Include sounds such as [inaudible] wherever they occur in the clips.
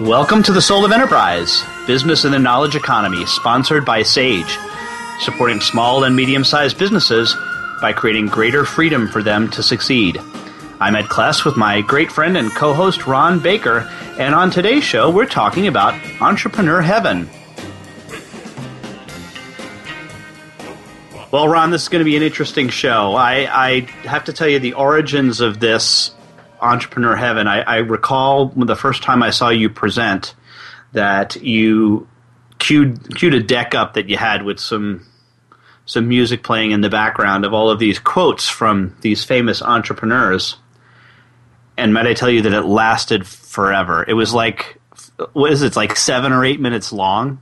Welcome to the Soul of Enterprise, Business in the Knowledge Economy, sponsored by SAGE, supporting small and medium sized businesses by creating greater freedom for them to succeed. I'm Ed Kless with my great friend and co host Ron Baker, and on today's show, we're talking about Entrepreneur Heaven. Well, Ron, this is going to be an interesting show. I, I have to tell you the origins of this Entrepreneur Heaven, I, I recall the first time I saw you present that you queued queued a deck up that you had with some some music playing in the background of all of these quotes from these famous entrepreneurs. And might I tell you that it lasted forever? It was like what is it? It's like seven or eight minutes long.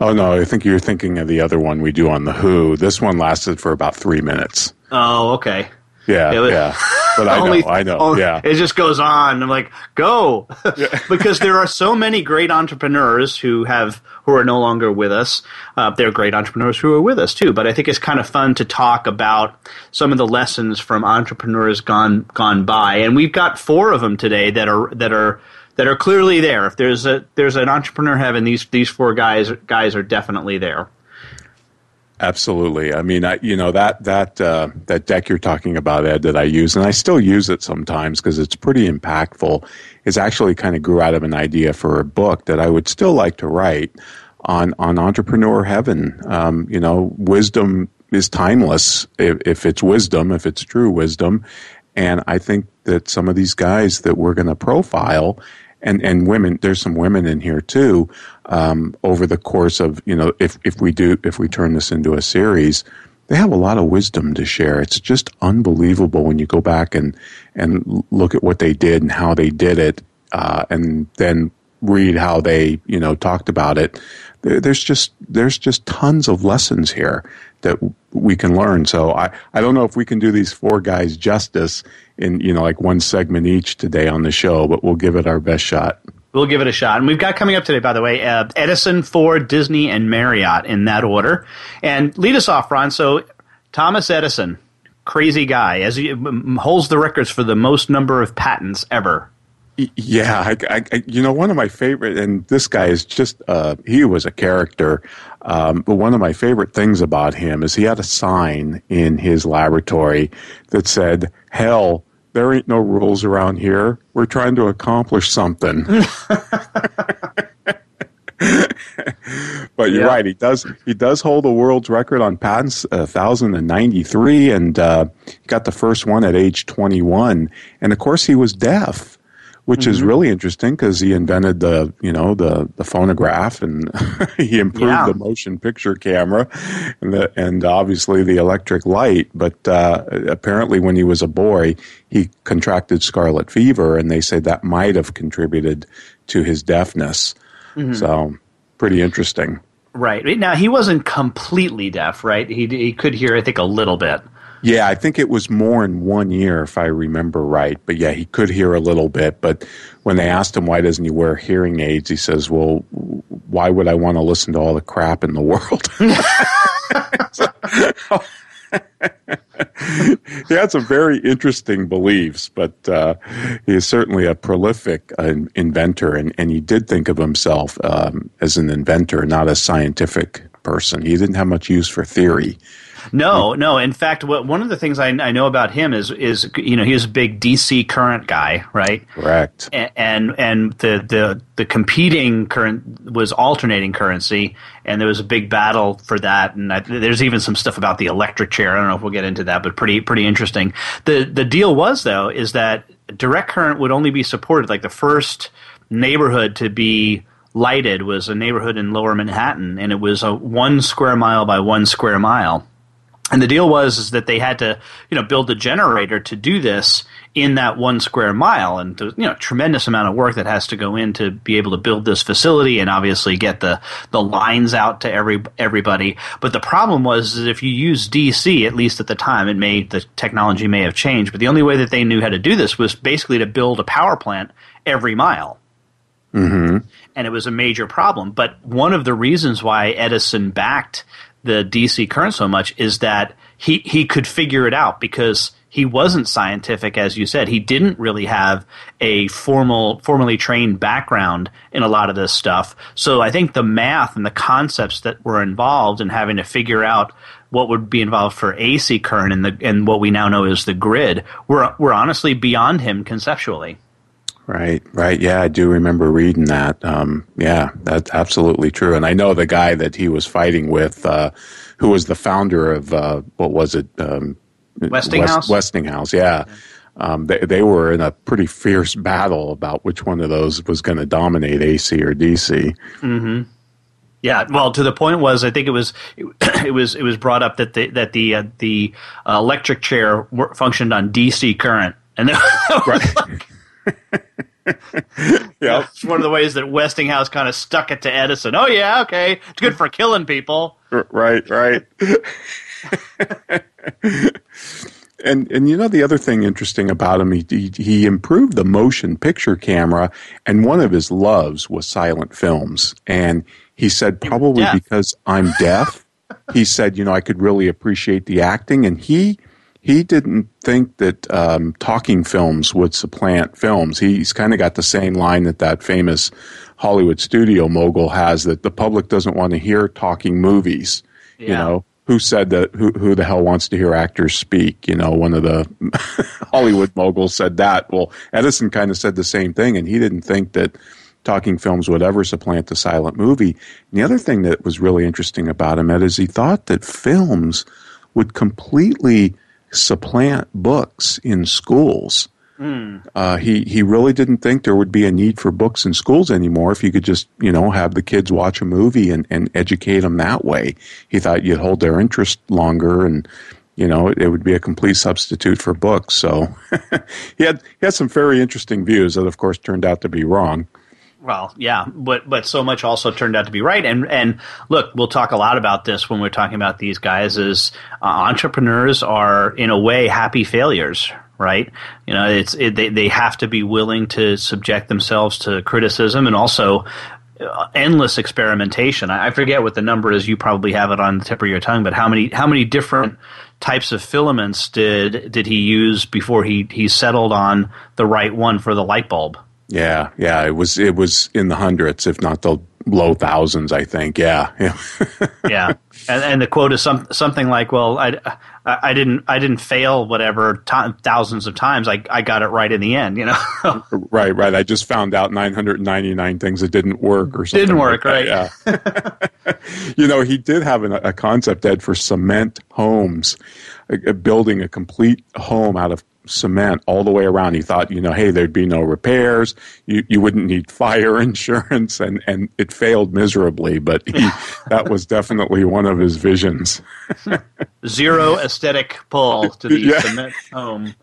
Oh no, I think you're thinking of the other one we do on the Who. This one lasted for about three minutes. Oh, okay. Yeah, was, yeah. But I [laughs] only, know, I know. Only, yeah. It just goes on. I'm like, go. [laughs] [laughs] because there are so many great entrepreneurs who have who are no longer with us. Uh, there are great entrepreneurs who are with us too. But I think it's kind of fun to talk about some of the lessons from entrepreneurs gone gone by. And we've got four of them today that are that are that are clearly there. If there's a there's an entrepreneur heaven, these these four guys guys are definitely there. Absolutely. I mean, I, you know that that uh, that deck you're talking about, Ed, that I use, and I still use it sometimes because it's pretty impactful. Is actually kind of grew out of an idea for a book that I would still like to write on on entrepreneur heaven. Um, you know, wisdom is timeless if, if it's wisdom, if it's true wisdom, and I think that some of these guys that we're going to profile and and women. There's some women in here too. Um, over the course of you know, if if we do if we turn this into a series, they have a lot of wisdom to share. It's just unbelievable when you go back and and look at what they did and how they did it, uh, and then read how they you know talked about it. There's just there's just tons of lessons here that we can learn. So I, I don't know if we can do these four guys justice in you know like one segment each today on the show, but we'll give it our best shot. We'll give it a shot. And we've got coming up today, by the way, uh, Edison, Ford, Disney, and Marriott in that order. And lead us off, Ron. So Thomas Edison, crazy guy, as he holds the records for the most number of patents ever. Yeah, I, I, you know, one of my favorite, and this guy is just, uh, he was a character. Um, but one of my favorite things about him is he had a sign in his laboratory that said, Hell, there ain't no rules around here. We're trying to accomplish something. [laughs] but you're yeah. right. He does. He does hold the world's record on patents, uh, thousand and ninety three, and uh, got the first one at age twenty one. And of course, he was deaf which mm-hmm. is really interesting because he invented the you know the the phonograph and [laughs] he improved yeah. the motion picture camera and the, and obviously the electric light. But uh, apparently, when he was a boy, he contracted scarlet fever, and they say that might have contributed to his deafness. Mm-hmm. So, pretty interesting. Right now, he wasn't completely deaf, right? He he could hear, I think, a little bit. Yeah, I think it was more in one year, if I remember right. But yeah, he could hear a little bit. But when they asked him why doesn't he wear hearing aids, he says, "Well, why would I want to listen to all the crap in the world?" [laughs] he had some very interesting beliefs, but uh, he is certainly a prolific uh, inventor, and, and he did think of himself um, as an inventor, not a scientific person. He didn't have much use for theory. No, no. In fact, what, one of the things I, I know about him is is you know he's a big DC current guy, right? Correct. And and, and the, the the competing current was alternating currency, and there was a big battle for that. And I, there's even some stuff about the electric chair. I don't know if we'll get into that, but pretty pretty interesting. The the deal was though is that direct current would only be supported like the first neighborhood to be lighted was a neighborhood in lower Manhattan, and it was a one square mile by one square mile And the deal was is that they had to, you know, build a generator to do this in that one square mile, and you know, tremendous amount of work that has to go in to be able to build this facility and obviously get the the lines out to every everybody. But the problem was that if you use DC, at least at the time, it may the technology may have changed, but the only way that they knew how to do this was basically to build a power plant every mile. Mm-hmm. And it was a major problem. But one of the reasons why Edison backed the DC current so much is that he, he could figure it out because he wasn't scientific, as you said. He didn't really have a formal, formally trained background in a lot of this stuff. So I think the math and the concepts that were involved in having to figure out what would be involved for AC current and the and what we now know is the grid were were honestly beyond him conceptually. Right, right. Yeah, I do remember reading that. Um, yeah, that's absolutely true. And I know the guy that he was fighting with, uh, who was the founder of uh, what was it? Um, Westinghouse. West, Westinghouse. Yeah. Um, they they were in a pretty fierce battle about which one of those was going to dominate AC or DC. Mm-hmm. Yeah, well, to the point was, I think it was [clears throat] it was it was brought up that the that the uh, the uh, electric chair functioned on DC current, and [laughs] then, right. [laughs] yeah, it's one of the ways that Westinghouse kind of stuck it to Edison. Oh yeah, okay, it's good for killing people. Right, right. [laughs] and and you know the other thing interesting about him, he, he, he improved the motion picture camera, and one of his loves was silent films. And he said probably because I'm deaf, he said you know I could really appreciate the acting, and he he didn't think that um, talking films would supplant films. He's kind of got the same line that that famous Hollywood studio mogul has that the public doesn't want to hear talking movies. Yeah. You know, who said that? Who, who the hell wants to hear actors speak? You know, one of the [laughs] Hollywood moguls said that. Well, Edison kind of said the same thing, and he didn't think that talking films would ever supplant the silent movie. And the other thing that was really interesting about him, Ed, is he thought that films would completely supplant books in schools. Mm. Uh, he he really didn't think there would be a need for books in schools anymore if you could just you know have the kids watch a movie and, and educate them that way. He thought you'd hold their interest longer and you know it, it would be a complete substitute for books. So [laughs] he had he had some very interesting views that of course turned out to be wrong. Well, yeah, but but so much also turned out to be right. And and look, we'll talk a lot about this when we're talking about these guys. Is uh, entrepreneurs are in a way happy failures, right? You know, it's it, they they have to be willing to subject themselves to criticism and also uh, endless experimentation. I, I forget what the number is. You probably have it on the tip of your tongue, but how many how many different types of filaments did did he use before he he settled on the right one for the light bulb? Yeah, yeah, it was it was in the hundreds, if not the low thousands. I think. Yeah, yeah, [laughs] yeah. And, and, the quote is some, something like, "Well, I, I didn't I didn't fail whatever t- thousands of times. I I got it right in the end. You know." [laughs] right, right. I just found out 999 things that didn't work or something. Didn't work, like right? Yeah. [laughs] you know, he did have an, a concept, Ed, for cement homes, building a complete home out of cement all the way around. He thought, you know, hey, there'd be no repairs. You, you wouldn't need [laughs] fire insurance. And, and it failed miserably, but he, [laughs] that was definitely one of his visions. [laughs] Zero aesthetic pull to the yeah. cement home.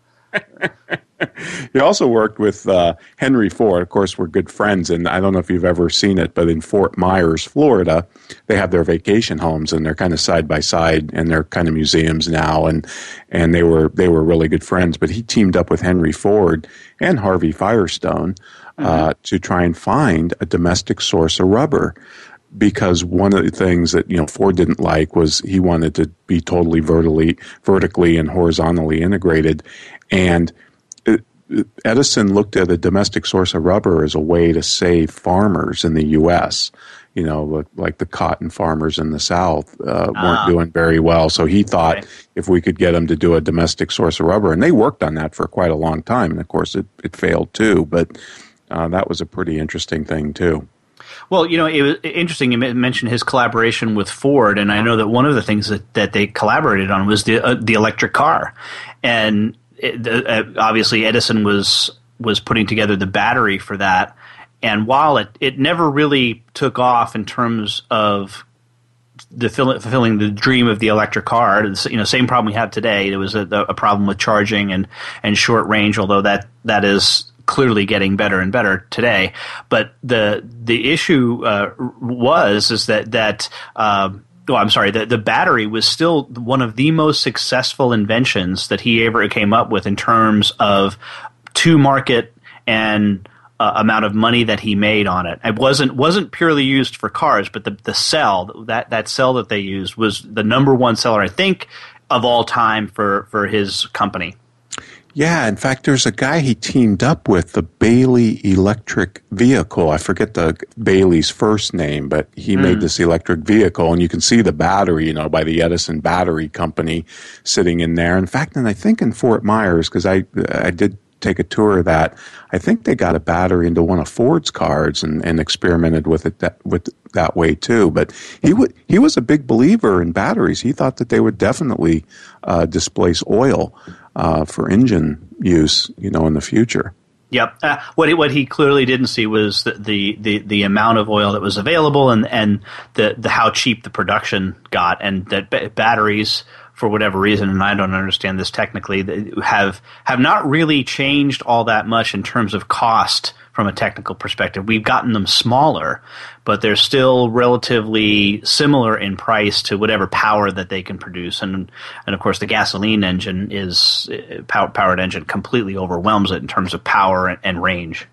[laughs] he also worked with uh, Henry Ford. Of course, we're good friends, and I don't know if you've ever seen it, but in Fort Myers, Florida, they have their vacation homes, and they're kind of side by side, and they're kind of museums now. and And they were they were really good friends. But he teamed up with Henry Ford and Harvey Firestone uh, mm-hmm. to try and find a domestic source of rubber because one of the things that you know Ford didn't like was he wanted to be totally vertically vertically and horizontally integrated and Edison looked at a domestic source of rubber as a way to save farmers in the U.S. You know, like the cotton farmers in the South uh, weren't ah. doing very well. So he thought right. if we could get them to do a domestic source of rubber, and they worked on that for quite a long time. And of course, it, it failed too. But uh, that was a pretty interesting thing too. Well, you know, it was interesting. You mentioned his collaboration with Ford, and I know that one of the things that, that they collaborated on was the uh, the electric car, and it, uh, obviously Edison was was putting together the battery for that, and while it it never really took off in terms of the fulfilling the dream of the electric car. you know, same problem we have today. There was a, a problem with charging and and short range, although that that is clearly getting better and better today. But the the issue uh, was is that that. Uh, well, I'm sorry, the, the battery was still one of the most successful inventions that he ever came up with in terms of to market and uh, amount of money that he made on it. It wasn't wasn't purely used for cars, but the the cell that that cell that they used was the number one seller I think of all time for for his company. Yeah, in fact, there's a guy he teamed up with, the Bailey Electric Vehicle. I forget the Bailey's first name, but he mm. made this electric vehicle, and you can see the battery, you know, by the Edison Battery Company sitting in there. In fact, and I think in Fort Myers, because I I did take a tour of that. I think they got a battery into one of Ford's cars and, and experimented with it that with that way too. But he would he was a big believer in batteries. He thought that they would definitely uh, displace oil uh, for engine use, you know, in the future. Yep. Uh, what he, what he clearly didn't see was the, the, the, the, amount of oil that was available and, and the, the how cheap the production got, and that b- batteries for whatever reason, and I don't understand this technically, have have not really changed all that much in terms of cost from a technical perspective. We've gotten them smaller, but they're still relatively similar in price to whatever power that they can produce. And and of course, the gasoline engine is uh, powered engine completely overwhelms it in terms of power and, and range.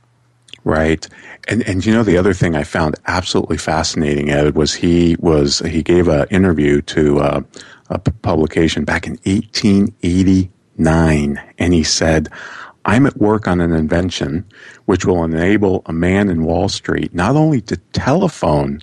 Right. And and you know the other thing I found absolutely fascinating, Ed, was he was he gave an interview to uh, a publication back in 1889, and he said, I'm at work on an invention which will enable a man in Wall Street not only to telephone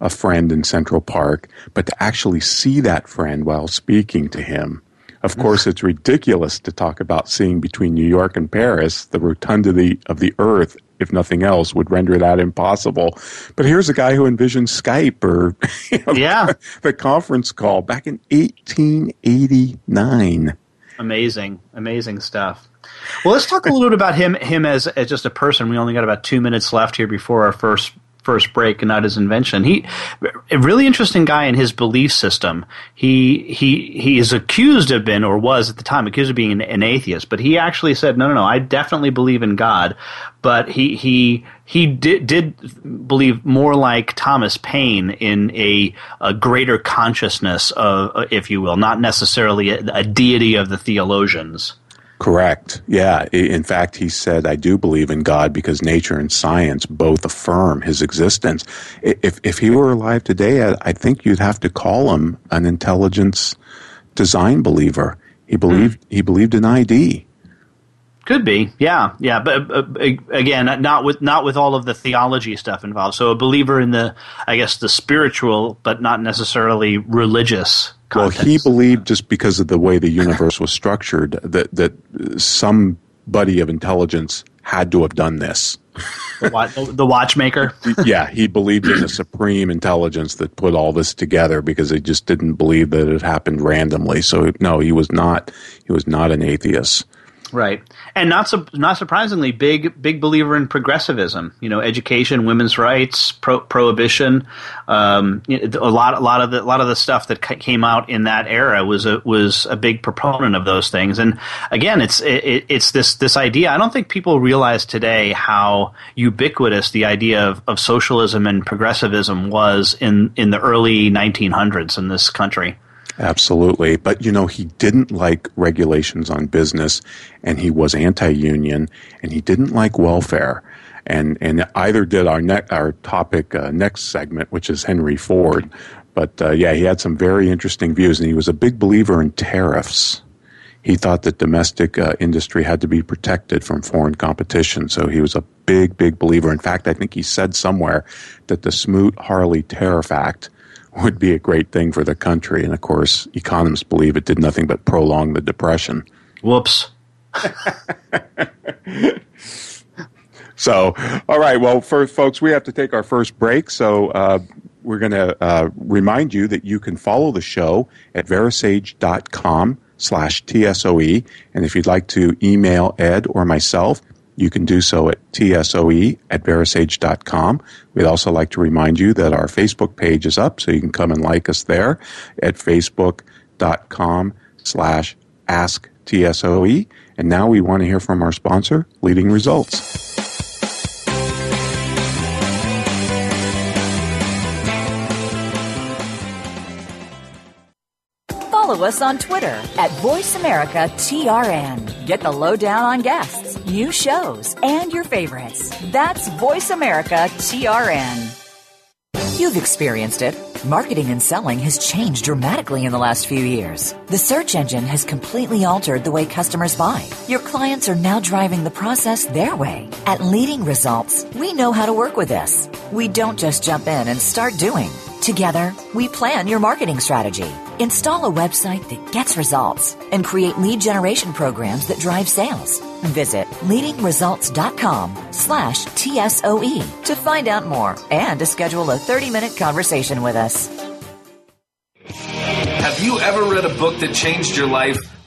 a friend in Central Park, but to actually see that friend while speaking to him. Of course, it's ridiculous to talk about seeing between New York and Paris, the rotundity of the earth, if nothing else, would render that impossible. But here's a guy who envisioned Skype or [laughs] you know, yeah. the conference call back in 1889. Amazing, amazing stuff. Well, let's talk a little bit about him him as, as just a person. We only got about two minutes left here before our first first break and not his invention. He a really interesting guy in his belief system. He he he is accused of being or was at the time accused of being an, an, atheist, but he actually said, "No, no, no, I definitely believe in God." But he he he did did believe more like Thomas Paine in a, a greater consciousness of, if you will, not necessarily a, a deity of the theologians. Correct. Yeah. In fact, he said, I do believe in God because nature and science both affirm his existence. If, if he were alive today, I think you'd have to call him an intelligence design believer. He believed, hmm. he believed in ID. Could be, yeah, yeah, but uh, again, not with not with all of the theology stuff involved. So a believer in the, I guess, the spiritual, but not necessarily religious Context. Well, he believed just because of the way the universe was structured that that somebody of intelligence had to have done this. The, the watchmaker. [laughs] yeah, he believed in a supreme intelligence that put all this together because he just didn't believe that it happened randomly. So no, he was not. He was not an atheist. Right, and not su- not surprisingly, big big believer in progressivism. You know, education, women's rights, pro- prohibition. Um, a lot a lot of the a lot of the stuff that came out in that era was a was a big proponent of those things. And again, it's it, it's this this idea. I don't think people realize today how ubiquitous the idea of, of socialism and progressivism was in in the early 1900s in this country. Absolutely. But, you know, he didn't like regulations on business and he was anti union and he didn't like welfare. And, and either did our, ne- our topic uh, next segment, which is Henry Ford. But uh, yeah, he had some very interesting views and he was a big believer in tariffs. He thought that domestic uh, industry had to be protected from foreign competition. So he was a big, big believer. In fact, I think he said somewhere that the Smoot Hawley Tariff Act would be a great thing for the country. And of course, economists believe it did nothing but prolong the depression. Whoops. [laughs] so, all right. Well, first, folks, we have to take our first break. So, uh, we're going to uh, remind you that you can follow the show at verasage.com slash TSOE. And if you'd like to email Ed or myself, you can do so at tsoe at verasage.com. We'd also like to remind you that our Facebook page is up, so you can come and like us there at facebook.com slash ask TSOE. And now we want to hear from our sponsor, Leading Results. Follow us on Twitter at VoiceAmericaTRN. Get the lowdown on guests, new shows, and your favorites. That's VoiceAmericaTRN. You've experienced it. Marketing and selling has changed dramatically in the last few years. The search engine has completely altered the way customers buy. Your clients are now driving the process their way. At Leading Results, we know how to work with this. We don't just jump in and start doing. Together, we plan your marketing strategy, install a website that gets results, and create lead generation programs that drive sales. Visit leadingresults.com slash TSOE to find out more and to schedule a 30-minute conversation with us. Have you ever read a book that changed your life?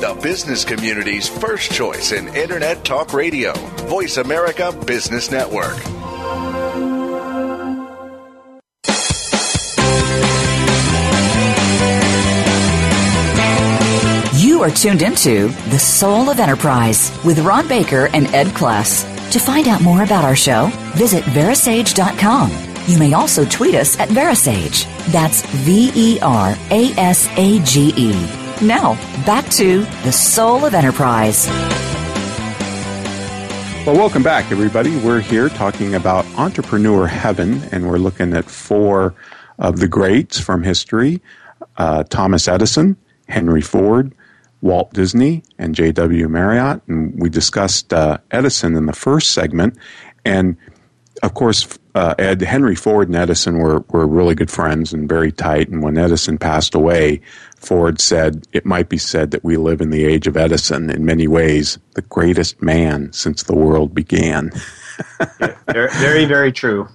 The business community's first choice in Internet Talk Radio. Voice America Business Network. You are tuned into The Soul of Enterprise with Ron Baker and Ed Kless. To find out more about our show, visit verasage.com. You may also tweet us at Verasage. That's V E R A S A G E. Now, back to The Soul of Enterprise. Well, welcome back, everybody. We're here talking about entrepreneur heaven, and we're looking at four of the greats from history uh, Thomas Edison, Henry Ford, Walt Disney, and J.W. Marriott. And we discussed uh, Edison in the first segment. And of course, uh, Ed, Henry Ford and Edison were, were really good friends and very tight. And when Edison passed away, Ford said, It might be said that we live in the age of Edison, in many ways, the greatest man since the world began. [laughs] very, very, very true.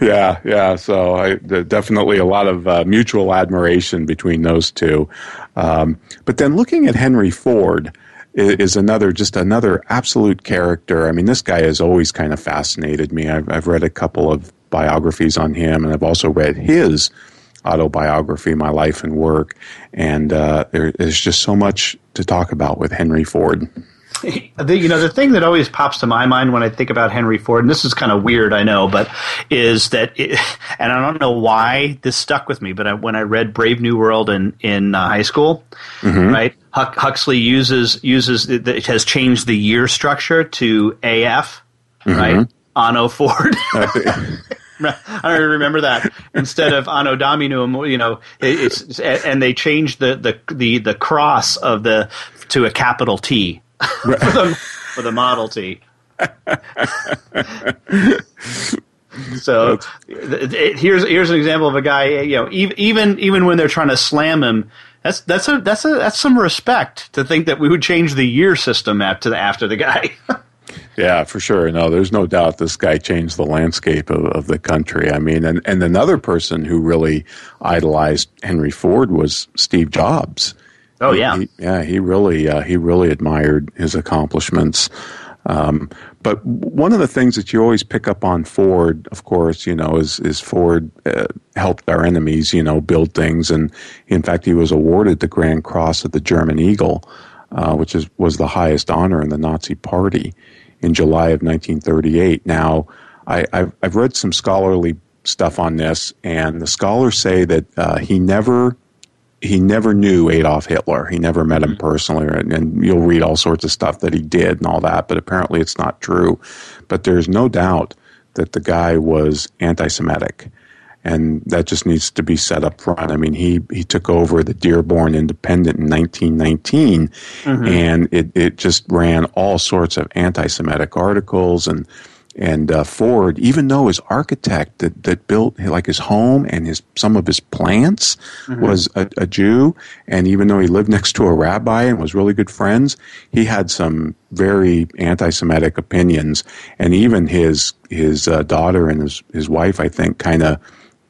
yeah, yeah. So I, definitely a lot of uh, mutual admiration between those two. Um, but then looking at Henry Ford is, is, another, just another absolute character. I mean, this guy has always kind of fascinated me. I've, I've read a couple of biographies on him, and I've also read his autobiography, My Life and Work. And uh, there's just so much to talk about with Henry Ford. The, you know the thing that always pops to my mind when I think about Henry Ford, and this is kind of weird, I know, but is that, it, [laughs] and I don't know why this stuck with me, but I, when I read Brave New World in in uh, high school, mm-hmm. right, Huck, Huxley uses uses it has changed the year structure to AF, mm-hmm. right, Anno Ford. [laughs] I don't even remember that. Instead of Anno Dominum, you know, it's and they changed the the the, the cross of the to a capital T [laughs] for, the, for the Model T. so it, it, here's here's an example of a guy. You know, even even when they're trying to slam him, that's that's a that's a that's some respect to think that we would change the year system after the after the guy. [laughs] Yeah, for sure. No, there's no doubt this guy changed the landscape of, of the country. I mean, and, and another person who really idolized Henry Ford was Steve Jobs. Oh yeah, he, yeah. He really uh, he really admired his accomplishments. Um, but one of the things that you always pick up on Ford, of course, you know, is is Ford uh, helped our enemies, you know, build things, and in fact, he was awarded the Grand Cross of the German Eagle, uh, which is was the highest honor in the Nazi Party in July of 1938. Now, I, have I've read some scholarly stuff on this, and the scholars say that uh, he never he never knew Adolf Hitler. He never met him mm-hmm. personally, and, and you'll read all sorts of stuff that he did and all that. But apparently, it's not true. But there's no doubt that the guy was anti-Semitic and that just needs to be set up front. I mean, he he took over the Dearborn Independent in 1919, mm-hmm. and it it just ran all sorts of anti-Semitic articles and and uh, Ford, even though his architect that, that built like his home and his some of his plants mm-hmm. was a, a, Jew, and even though he lived [laughs] next to a rabbi and was really good friends, he had some very anti-Semitic opinions, and even his his uh, daughter and his his wife, I think, kind of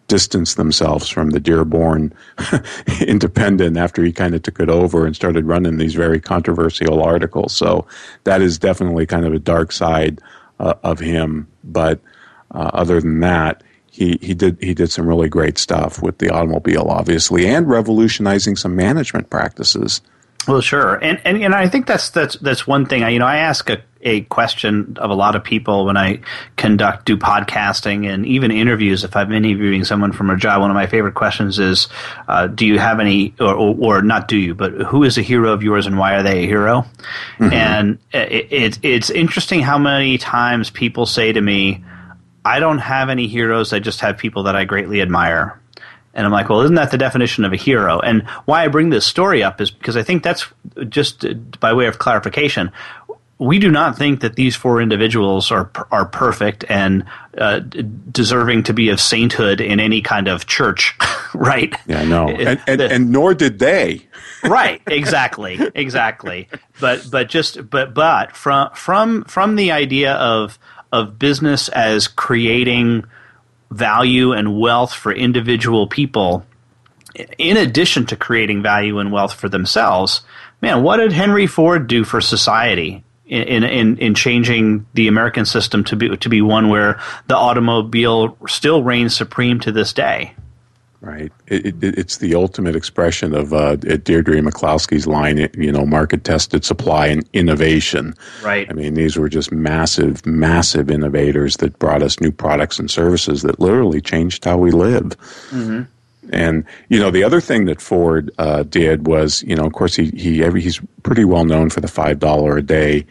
distanced themselves from the Dearborn [laughs] Independent after he kind of took it over and started running these very controversial articles. So that is definitely kind of a dark side uh, of him. But uh, other than that, he, he did he did some really great stuff with the automobile, obviously, and revolutionizing some management practices. Well, sure, and and and I think that's that's that's one thing. I, you know, I ask a, a question of a lot of people when I conduct do podcasting and even interviews. If I'm interviewing someone from a job, one of my favorite questions is, uh, "Do you have any, or, or, or, not do you, but who is a hero of yours and why are they a hero?" Mm-hmm. And it, it, it's interesting how many times people say to me, "I don't have any heroes. I just have people that I greatly admire." And I'm like, well, isn't that the definition of a hero? And why I bring this story up is because I think that's just by way of clarification. We do not think that these four individuals are are perfect and uh, deserving to be of sainthood in any kind of church, [laughs] right? Yeah, no, and, and, and nor did they. [laughs] right, exactly, exactly. But but just but but from from from the idea of of business as creating value and wealth for individual people, in addition to creating value and wealth for themselves, man, what did Henry Ford do for society? In, in in changing the American system to be to be one where the automobile still reigns supreme to this day. Right. It, it, it's the ultimate expression of uh, Deirdre McCloskey's line, you know, market tested supply and innovation. Right. I mean, these were just massive, massive innovators that brought us new products and services that literally changed how we live. Mm-hmm. And you know, the other thing that Ford uh, did was, you know, of course, he he he's pretty well known for the five dollar a day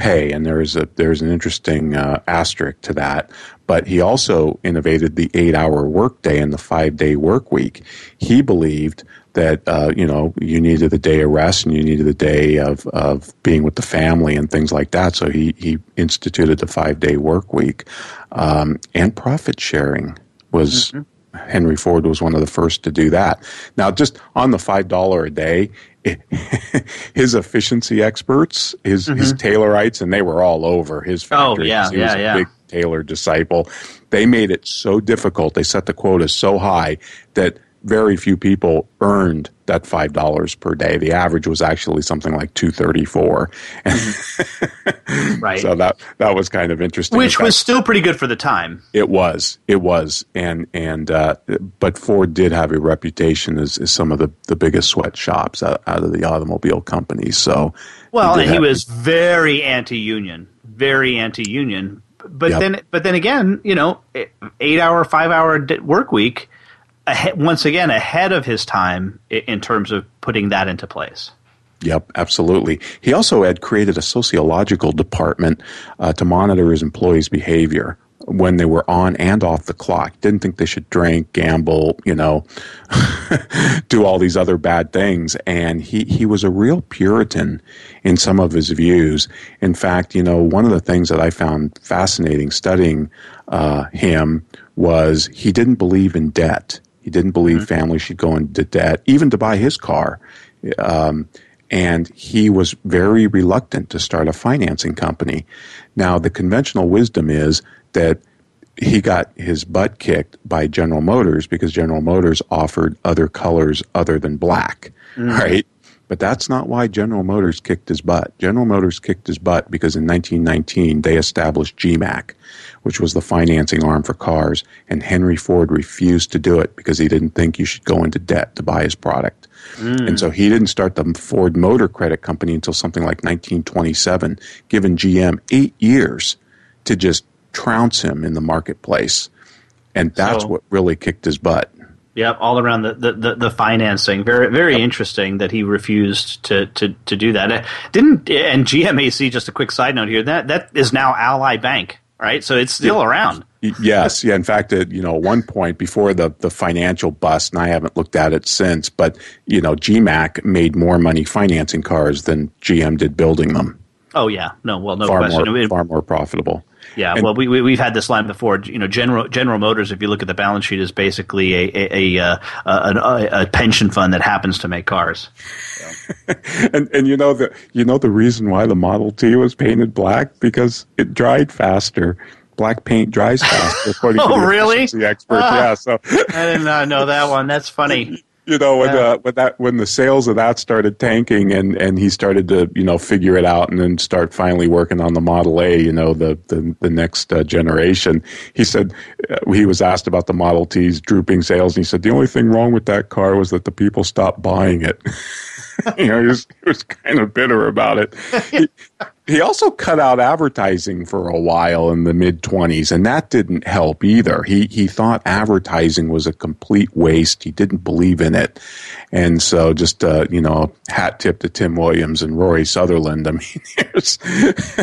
pay, and there is a there's an interesting uh, asterisk to that. But he also innovated the eight-hour workday and the five-day work week. He believed that uh, you know you needed a day of rest and you needed a day of, of being with the family and things like that. So he he instituted the five-day work week um, and profit sharing was. Mm-hmm. Henry Ford was one of the first to do that. Now, just on the five dollar a day, [laughs] his efficiency experts, his mm-hmm. his Taylorites, and they were all over his factory. Oh yeah, he yeah, yeah. Big Taylor disciple. They made it so difficult. They set the quota so high that very few people earned that five dollars per day. The average was actually something like two thirty four. Right. [laughs] So that that was kind of interesting. Which was still pretty good for the time. It was. It was. And and uh, but Ford did have a reputation as, as some of the, the biggest sweatshops out, out of the automobile companies. So well, he and he was very anti union, very anti union. But yep. then, but then again, you know, eight hour, five hour work week once again ahead of his time in terms of putting that into place. Yep, absolutely. He also had created a sociological department uh, to monitor his employees' behavior when they were on and off the clock. Didn't think they should drink, gamble, you know, [laughs] do all these other bad things. And he, he was a real Puritan in some of his views. In fact, you know, one of the things that I found fascinating studying uh, him was he didn't believe in debt. He didn't believe mm-hmm. families should go into debt, even to buy his car. Um, and he was very reluctant to start a financing company. Now, the conventional wisdom is that he got his butt kicked by General Motors because General Motors offered other colors other than black, mm-hmm. right? But that's not why General Motors kicked his butt. General Motors kicked his butt because in 1919 they established GMAC, which was the financing arm for cars, and Henry Ford refused to do it because he didn't think you should go into debt to buy his product. Mm. And so he didn't start the Ford Motor Credit Company until something like 1927, giving GM eight years to just trounce him in the marketplace. And that's so, what really kicked his butt. Yep, all around the, the, the, the, financing. Very very yep. interesting that he refused to, to, to do that. Uh, didn't and GMAC. Just a quick side note here. That that is now Ally Bank, right? So it's still yeah. around. Yes, yeah. In fact, at you know one point before the the financial bust, and I haven't looked at it since, but you know GMAC made more money financing cars than GM did building them. Oh yeah, no, well, no far question. More, far more profitable. Yeah, and, well, we, we have had this line before. You know, General General Motors, if you look at the balance sheet, is basically a a, a, uh, a, a, a pension fund that happens to make cars. Yeah. [laughs] and and you know the you know the reason why the Model T was painted black because it dried faster. Black paint dries faster, according [laughs] oh, to the really? expert. Ah, yeah, so I did not know that one. That's funny. [laughs] you know when yeah. uh, when that when the sales of that started tanking and and he started to you know figure it out and then start finally working on the Model A you know the the, the next uh, generation he said uh, he was asked about the Model T's drooping sales and he said the only thing wrong with that car was that the people stopped buying it [laughs] you know he was, he was kind of bitter about it [laughs] he, he also cut out advertising for a while in the mid 20s, and that didn't help either. He, he thought advertising was a complete waste. He didn't believe in it. And so just, uh, you know, hat tip to Tim Williams and Rory Sutherland. [laughs] I mean,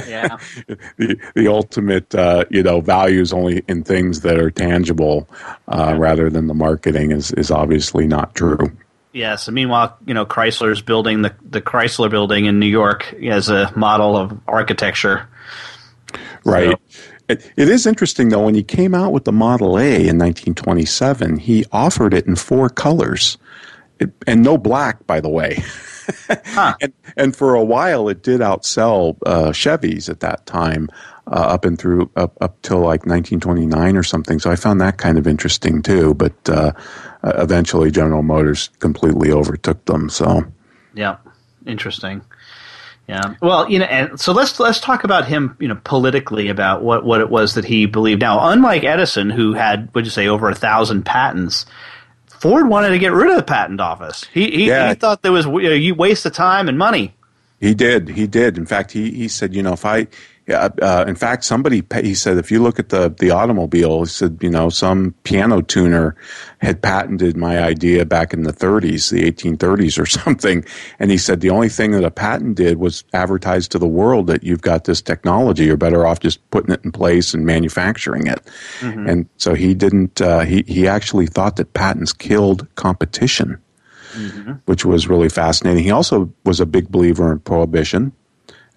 yeah. [laughs] the, the ultimate, uh, you know, values only in things that are tangible uh, yeah. rather than the marketing is, is obviously not true. Yes. And meanwhile, you know, Chrysler's building the the Chrysler Building in New York as a model of architecture. Right. So. It, it is interesting though when he came out with the Model A in 1927, he offered it in four colors, it, and no black, by the way. huh. [laughs] and, and for a while, it did outsell uh, Chevys at that time, uh, up and through up up till like 1929 or something. So I found that kind of interesting too. But uh, uh, eventually General Motors completely overtook them. So, yeah, interesting. Yeah. Well, you know, and so let's let's talk about him, you know, politically about what, what it was that he believed. Now, unlike Edison, who had, would you say, over a thousand patents, Ford wanted to get rid of the patent office. He he, yeah. he thought there was you, know, you waste of time and money. He did. He did. In fact, he he said, you know, if I yeah, uh, in fact, somebody he said if you look at the the automobile, he said you know some piano tuner had patented my idea back in the 30s, the 1830s or [laughs] something, and he said the only thing that a patent did was advertise to the world that you've got this technology. You're better off just putting it in place and manufacturing it. Mm-hmm. And so he didn't. Uh, he he actually thought that patents killed competition. Mm-hmm. Which was really fascinating. He also was a big believer in prohibition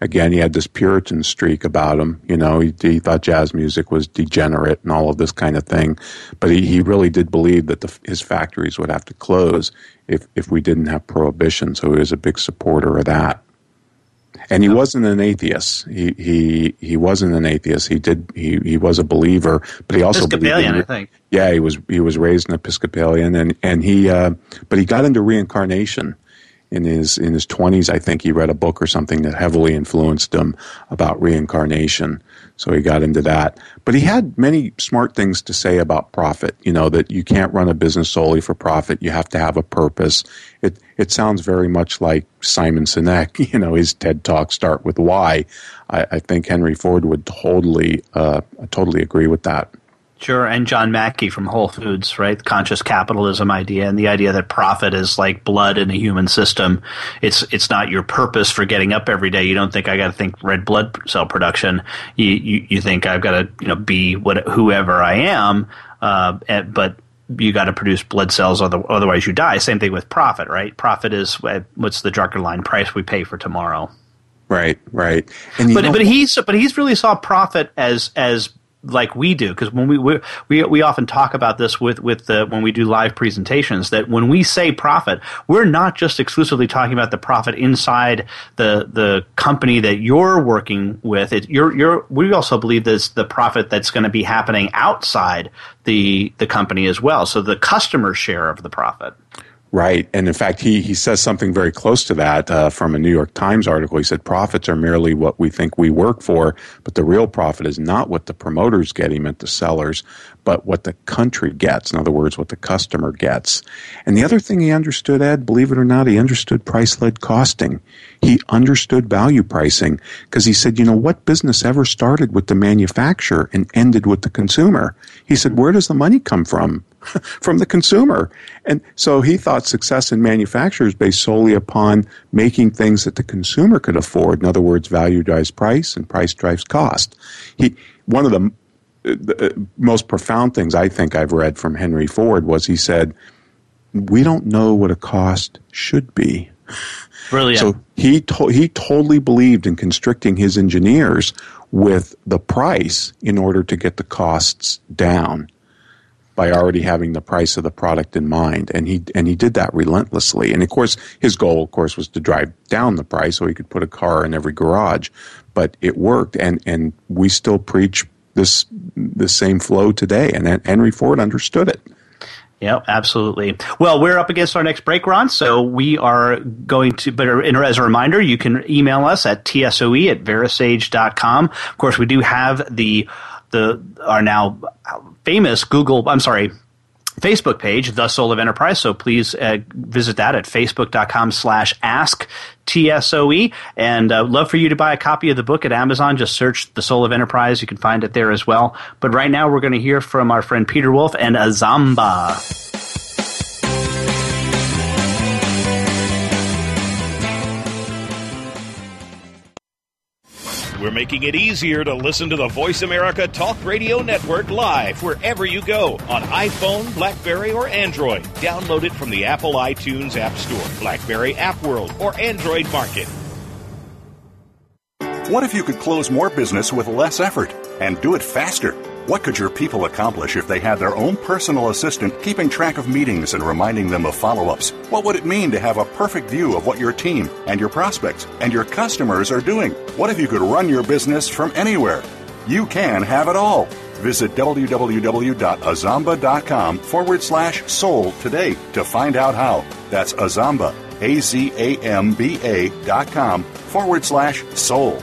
again, he had this Puritan streak about him. You know, he, he, thought jazz music was degenerate and all of this kind of thing. But he, he really did believe that the, his factories would have to close if, if we didn't have prohibition. So he was a big supporter of that. And he wasn't an atheist. He he he wasn't an atheist. He did he, he was a believer, but he also Episcopalian, in, I think. Yeah, he was he was raised an Episcopalian, and and he uh, but he got into reincarnation in his in his 20s i think he read a book or something that heavily influenced him about reincarnation. So he got into that. But he had many smart things to say about profit you know that you can't run a business solely for profit. You have to have a purpose. It it sounds very much like simon sinek [laughs] you know his ted talk start with why. I, I think henry ford would totally uh, totally agree with that Sure, and John Mackey from Whole Foods, right? Conscious capitalism idea and the idea that profit is like blood in a human system. It's it's not your purpose for getting up every day. You don't think I got to think red blood cell production. You you, you think I've got to you know be what whoever I am, uh, but you got to produce blood cells, otherwise you die. Same thing with profit, right? Profit is what's the Drucker line price we pay for tomorrow. Right, right. but but he's but he's really saw profit as as like we do because when we, we we often talk about this with with the when we do live presentations that when we say profit we're not just exclusively talking about the profit inside the the company that you're working with. It you're you're we also believe that the profit that's going to be happening outside the the company as well. So the customer share of the profit Right. And in fact, he, he says something very close to that uh, from a New York Times article. He said, Profits are merely what we think we work for, but the real profit is not what the promoters get, he meant the sellers, but what the country gets. In other words, what the customer gets. And the other thing he understood, Ed, believe it or not, he understood price led costing. He understood value pricing because he said, you know, what business ever started with the manufacturer and ended with the consumer? He said, where does the money come from? [laughs] from the consumer. And so he thought success in manufacturers based solely upon making things that the consumer could afford. In other words, value drives price and price drives cost. He, one of the, the uh, most profound things I think I've read from Henry Ford was he said, we don't know what a cost should be. Brilliant. So he to- he totally believed in constricting his engineers with the price in order to get the costs down by already having the price of the product in mind and he and he did that relentlessly and of course his goal of course was to drive down the price so he could put a car in every garage but it worked and and we still preach this the same flow today and Henry Ford understood it yeah, absolutely. Well, we're up against our next break, Ron, so we are going to, but as a reminder, you can email us at tsoe at verasage.com. Of course, we do have the, the, our now famous Google, I'm sorry, Facebook page, The Soul of Enterprise. So please uh, visit that at facebook.com slash ask TSOE. And uh, love for you to buy a copy of the book at Amazon. Just search The Soul of Enterprise. You can find it there as well. But right now we're going to hear from our friend Peter Wolf and Azamba. We're making it easier to listen to the Voice America Talk Radio Network live wherever you go on iPhone, Blackberry, or Android. Download it from the Apple iTunes App Store, Blackberry App World, or Android Market. What if you could close more business with less effort and do it faster? What could your people accomplish if they had their own personal assistant keeping track of meetings and reminding them of follow ups? What would it mean to have a perfect view of what your team and your prospects and your customers are doing? What if you could run your business from anywhere? You can have it all. Visit www.azamba.com forward slash soul today to find out how. That's Azamba, A Z A M B A dot com forward slash soul.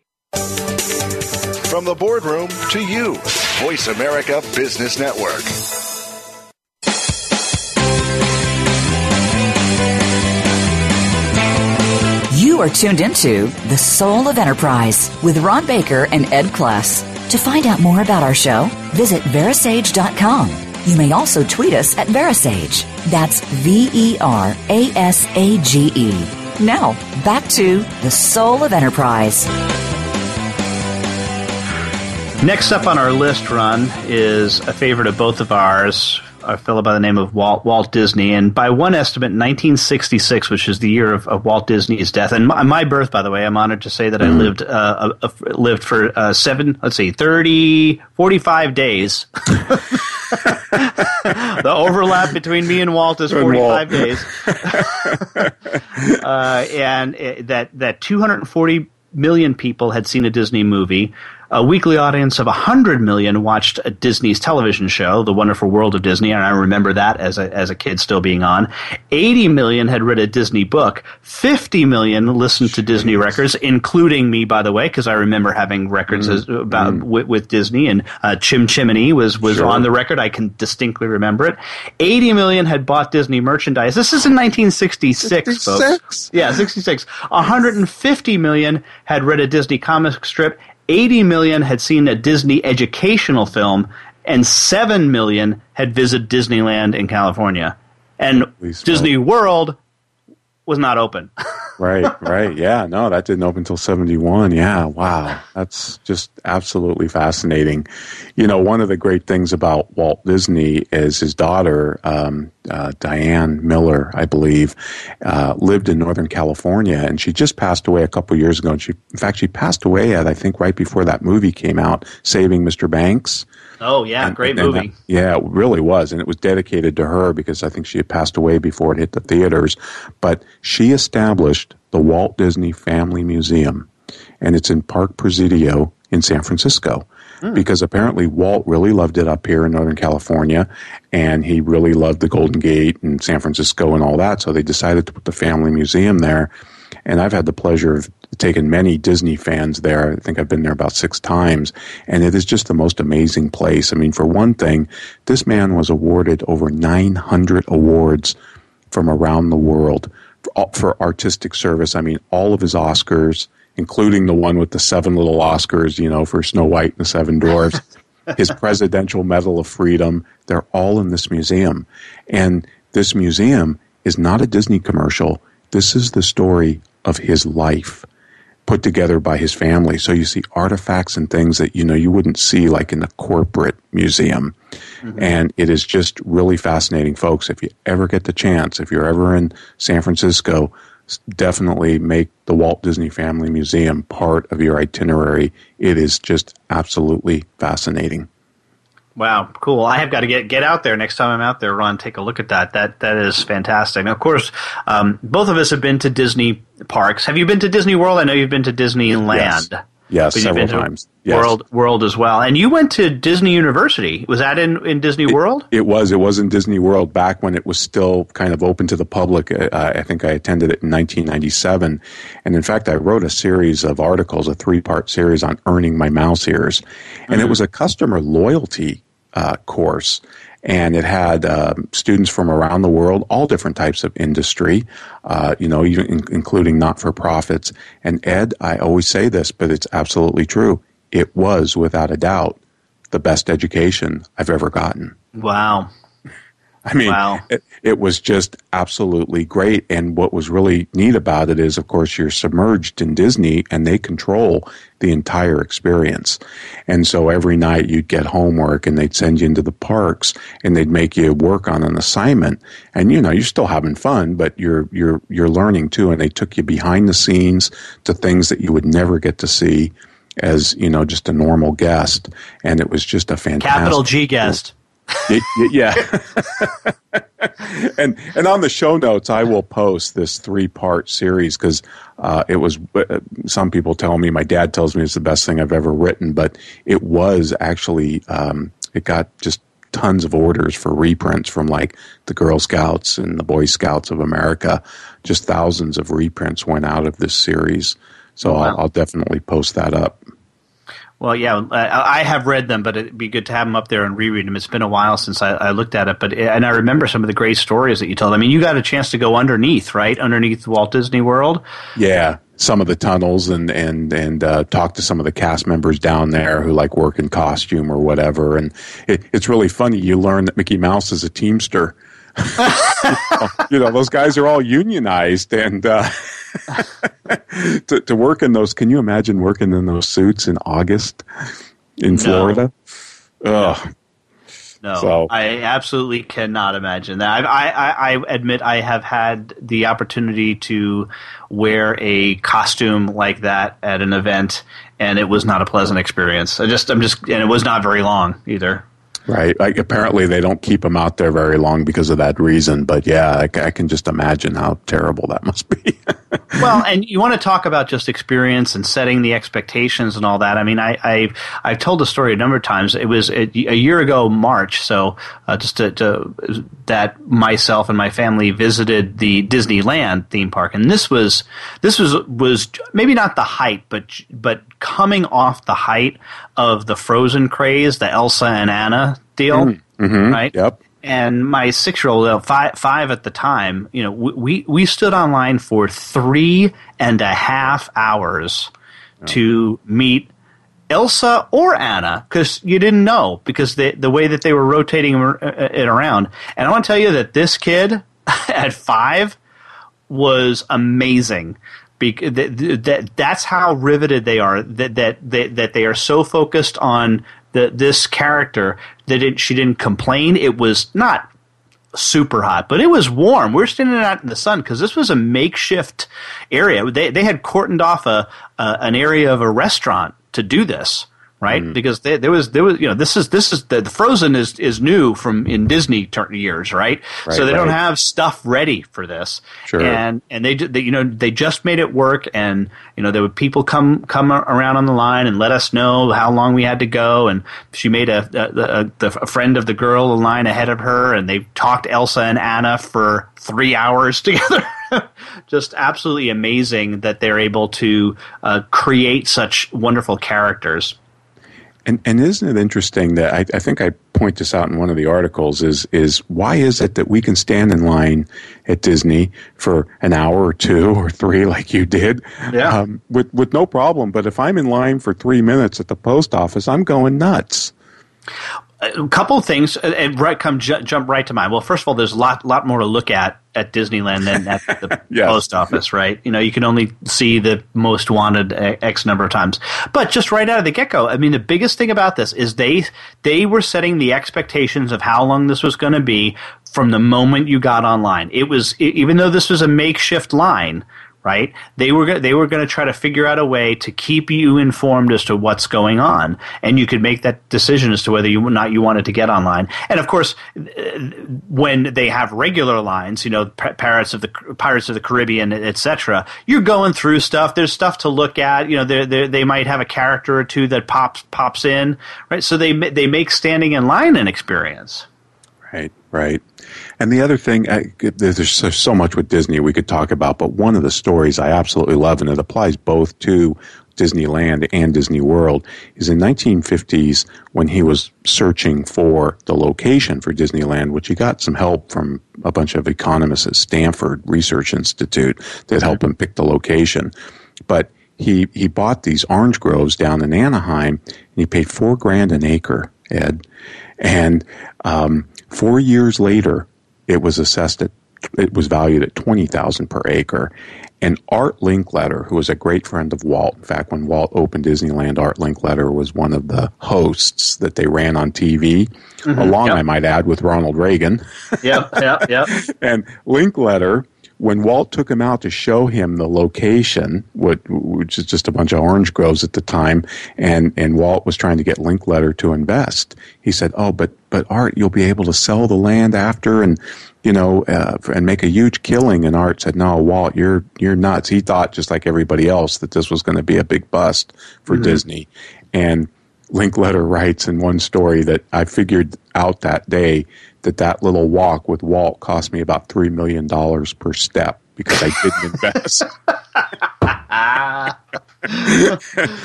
From the boardroom to you, Voice America Business Network. You are tuned into The Soul of Enterprise with Ron Baker and Ed Kless. To find out more about our show, visit verasage.com. You may also tweet us at Verasage. That's V E R A S A G E. Now, back to The Soul of Enterprise. Next up on our list, run is a favorite of both of ours, a fellow by the name of Walt, Walt Disney. And by one estimate, 1966, which is the year of, of Walt Disney's death, and my, my, birth, by the way, I'm honored to say that I mm. lived uh, uh, lived for uh, seven, let's see, 30, 45 days. [laughs] the overlap between me and Walt is 45 days. [laughs] Uh, and it, that, that 240 million people had seen a Disney movie a weekly audience of 100 million watched a Disney's television show, The Wonderful World of Disney, and I remember that as a, as a kid still being on. 80 million had read a Disney book. 50 million listened to Disney records, including me, by the way, because I remember having records mm. as, about mm. with, with, Disney, and uh, Chim Chimney was, was sure. on the record. I can distinctly remember it. 80 million had bought Disney merchandise. This is in 1966, 66? folks. Yeah, 66. 150 million had read a Disney comic strip 80 million had seen a Disney educational film, and 7 million had visited Disneyland in California. And Disney World was not open. [laughs] right, right. Yeah, no, that didn't open until 71. Yeah, wow. That's just absolutely fascinating. You know, one of the great things about Walt Disney is his daughter, um, uh, Diane Miller, I believe, uh, lived in Northern California, and she just passed away a couple years ago. And she, in fact, she passed away at, I think, right before that movie came out, Saving Mr. Banks. Oh yeah, and, great and movie. That, yeah, it really was, and it was dedicated to her because I think she had passed away before it hit the theaters. But she established the Walt Disney Family Museum, and it's in Park Presidio in San Francisco. Mm. Because apparently Walt really loved it up here in Northern California, and he really loved the Golden Gate and San Francisco and all that. So they decided to put the family museum there. And I've had the pleasure of taking many Disney fans there. I think I've been there about six times, and it is just the most amazing place. I mean, for one thing, this man was awarded over 900 awards from around the world for, for artistic service. I mean, all of his Oscars, including the one with the seven little Oscars, you know, for Snow White and the Seven Dwarfs. [laughs] his Presidential Medal of Freedom. They're all in this museum. And this museum is not a Disney commercial. This is the story of his life put together by his family. So you see artifacts and things that you know you wouldn't see like in a corporate museum. Mm-hmm. And it is just really fascinating, folks. If you ever get the chance, if you're ever in San Francisco, definitely make the Walt Disney Family Museum part of your itinerary. It is just absolutely fascinating. Wow, cool! I have got to get get out there next time I'm out there. Ron, take a look at that. That that is fantastic. Now, of course, um, both of us have been to Disney parks. Have you been to Disney World? I know you've been to Disneyland. Yes. Yes, several times. Yes. World World as well. And you went to Disney University. Was that in, in Disney it, World? It was. It was in Disney World back when it was still kind of open to the public. Uh, I think I attended it in 1997. And in fact, I wrote a series of articles, a three part series on earning my mouse ears. And mm-hmm. it was a customer loyalty uh, course and it had uh, students from around the world, all different types of industry, uh, you know, in, including not for profits. And Ed, I always say this, but it's absolutely true. It was, without a doubt, the best education I've ever gotten. Wow. I mean, wow. it, it, was just absolutely great. And what was really neat about it is, of course, you're submerged in Disney and they control the entire experience. And so every night you'd get homework and they'd send you into the parks and they'd make you work on an assignment. And, you know, you're still having fun, but you're, you're, you're learning too. And they took you behind the scenes to things that you would never get to see as, you know, just a normal guest. And it was just a fantastic. Capital G guest yeah. [laughs] and and on the show notes, I will post this three part series because uh, it was. Uh, some people tell me, my dad tells me it's the best thing I've ever written, but it was actually. Um, it got just tons of orders for reprints from like the Girl Scouts and the Boy Scouts of America. Just thousands of reprints went out of this series. So wow. I'll, I'll definitely post that up. Well, yeah, I have read them, but it'd be good to have them up there and reread them. It's been a while since I, I looked at it, but and I remember some of the great stories that you told. I mean, you got a chance to go underneath, right, underneath Walt Disney World. Yeah, some of the tunnels and and and uh, talk to some of the cast members down there who like work in costume or whatever. And it, it's really funny. You learn that Mickey Mouse is a teamster. [laughs] you know, those guys are all unionized and. Uh, [laughs] to, to work in those, can you imagine working in those suits in August in Florida? No. Ugh. No, so. I absolutely cannot imagine that. I, I, I admit I have had the opportunity to wear a costume like that at an event, and it was not a pleasant experience. I just, I'm just, and it was not very long either. Right. Like apparently they don't keep them out there very long because of that reason. But yeah, I, I can just imagine how terrible that [laughs] must be. well, and you want to talk about just experience and setting the expectations and all that. I mean, I, I've I've told the story a number of times. It was a, a year ago, March. So uh, just to, to, that myself and my family visited the Disneyland theme park, and this was this was was maybe not the height, but but coming off the height of the Frozen craze, the Elsa and Anna deal, mm-hmm. mm-hmm. right? Yep. And my six-year-old, uh, five, five at the time, you know, we we stood online for three and a half hours oh. to meet Elsa or Anna because you didn't know because the the way that they were rotating uh, it around. And I want to tell you that this kid [laughs] at five was amazing that, that that's how riveted they are. That that that, that they are so focused on the, this character that it, she didn't complain. It was not super hot, but it was warm. We are standing out in the sun because this was a makeshift area. They they had cordoned off a, a an area of a restaurant to do this right? Mm. Because they, there was there was you know this is this is the, the Frozen is is new from in Disney years, right? right so they right. don't have stuff ready for this, sure. and and they, they you know they just made it work, and you know there would people come come around on the line and let us know how long we had to go, and she made a a, a, a friend of the girl a line ahead of her, and they talked Elsa and Anna for three hours [laughs] together. just absolutely amazing that they're able to uh, create such wonderful characters. And and isn't it interesting that I, I think I point this out in one of the articles is is why is it that we can stand in line at Disney for an hour or two or three like you did? Yeah. um, with with no problem. But if I'm in line for 3 minutes at the post office I'm going nuts a couple of things uh, and right come ju- jump right to mind. Well, first of all, there's a lot lot more to look at at Disneyland than at the [laughs] yes. post office, right? You know, you can only see the most wanted uh, X number of times. But just right out of the get go, I mean, the biggest thing about this is they they were setting the expectations of how long this was going to be from the moment you got online. It was even though this was a makeshift line right? They were they were going to try to figure out a way to keep you informed as to what's going on, and you could make that decision as to whether you or not you wanted to get online. And of course, when they have regular lines, you know, Pirates of the Pirates of the Caribbean, etc., you're going through stuff. There's stuff to look at. You know, they they might have a character or two that pops pops in, right? So they they make standing in line an experience. Right, right. And the other thing, I, there's so, much with Disney we could talk about, but one of the stories I absolutely love, and it applies both to Disneyland and Disney World, is in 1950s when he was searching for the location for Disneyland, which he got some help from a bunch of economists at Stanford Research Institute that helped him pick the location. But he he bought these orange groves down in Anaheim, and he paid four grand an acre, Ed, and um, four years later it was assessed at it was valued at twenty thousand per acre. And Art Linkletter, who was a great friend of Walt, in fact, when Walt opened Disneyland, Art Linkletter was one of the hosts that they ran on TV, mm-hmm, along, yep. I might add, with Ronald Reagan. [laughs] yep, yep, yep. [laughs] and Linkletter when Walt took him out to show him the location, which is just a bunch of orange groves at the time, and, and Walt was trying to get Linkletter to invest, he said, "Oh, but but Art, you'll be able to sell the land after, and you know, uh, and make a huge killing." And Art said, "No, Walt, you're you're nuts." He thought, just like everybody else, that this was going to be a big bust for mm-hmm. Disney, and Linkletter writes in one story that I figured out that day that that little walk with Walt cost me about three million dollars per step because I didn't invest.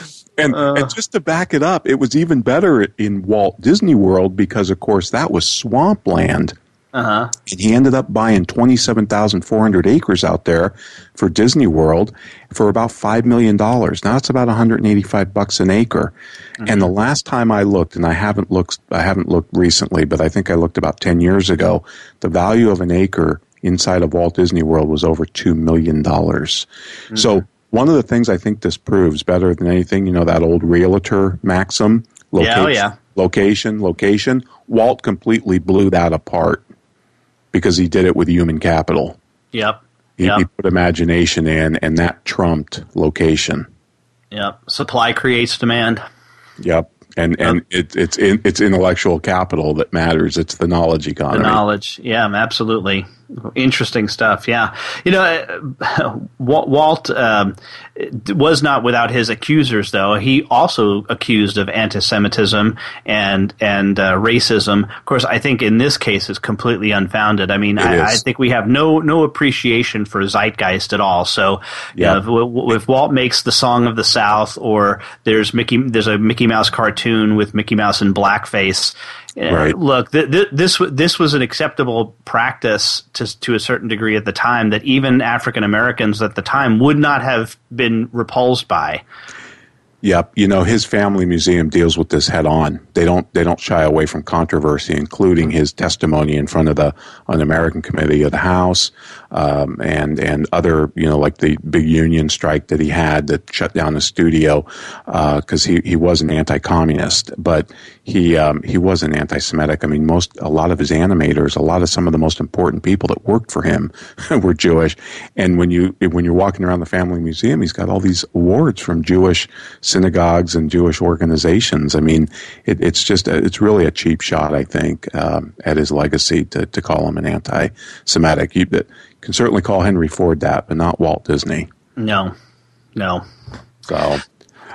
[laughs] [laughs] and, uh. and just to back it up, it was even better in Walt Disney World because, of course, that was swampland. Uh-huh. And he ended up buying 27,400 acres out there for Disney World for about $5 million. Now it's about 185 bucks an acre. Mm-hmm. And the last time I looked, and I haven't looked, I haven't looked recently, but I think I looked about 10 years ago, the value of an acre inside of Walt Disney World was over $2 million. Mm-hmm. So one of the things I think this proves better than anything, you know, that old realtor maxim, location, yeah, oh yeah. location, location, Walt completely blew that apart because he did it with human capital. Yep. He, yep. he put imagination in, and that trumped location. Yep. Supply creates demand. Yep. And and it, it's in, it's intellectual capital that matters. It's the knowledge economy. The knowledge, yeah, absolutely. Interesting stuff. Yeah, you know, uh, [laughs] Walt um, was not without his accusers, though. He also accused of anti-Semitism and and uh, racism. Of course, I think in this case is completely unfounded. I mean, I, I, think we have no no appreciation for zeitgeist at all. So, yeah, if, if Walt makes the song of the South, or there's Mickey, there's a Mickey Mouse cartoon with Mickey Mouse in blackface right. look, th- th- this this was an acceptable practice to to a certain degree at the time that even African Americans at the time would not have been repulsed by. Yep, you know his family museum deals with this head on. They don't they don't shy away from controversy, including his testimony in front of the Un-American Committee of the House, um, and and other you know like the big union strike that he had that shut down the studio because uh, he he was an anti-communist, but he um, he wasn't anti-Semitic. I mean, most a lot of his animators, a lot of some of the most important people that worked for him [laughs] were Jewish. And when you when you're walking around the family museum, he's got all these awards from Jewish synagogues and Jewish organizations. I mean, it, it's just a, it's really a cheap shot, I think, um, at his legacy to to call him an anti-Semitic. You can certainly call Henry Ford that, but not Walt Disney. No, no. So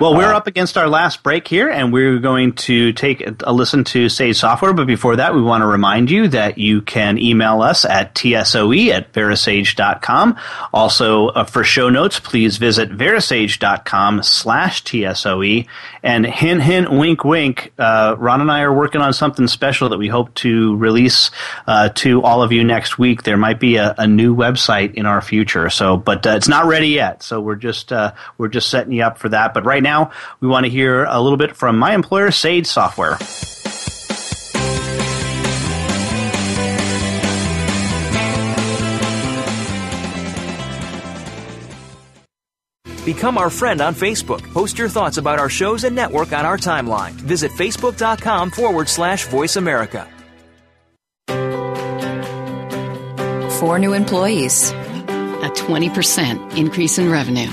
Well, we're uh, up against our last break here, and we're going to take a listen to Sage Software. But before that, we want to remind you that you can email us at tsoe at verasage.com. Also, uh, for show notes, please visit verasage.com slash tsoe. And hint, hint, wink, wink, uh, Ron and I are working on something special that we hope to release uh, to all of you next week. There might be a, a new website in our future, so but uh, it's not ready yet. So we're just uh, we're just setting you up for that. But right now, now, we want to hear a little bit from my employer, Sage Software. Become our friend on Facebook. Post your thoughts about our shows and network on our timeline. Visit facebook.com forward slash voice America. Four new employees, a 20% increase in revenue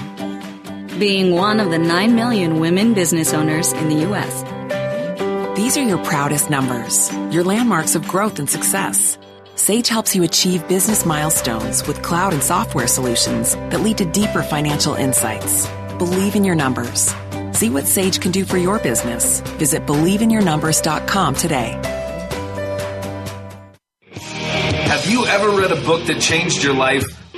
being one of the 9 million women business owners in the U.S. These are your proudest numbers, your landmarks of growth and success. Sage helps you achieve business milestones with cloud and software solutions that lead to deeper financial insights. Believe in your numbers. See what Sage can do for your business. Visit believeinyournumbers.com today. Have you ever read a book that changed your life?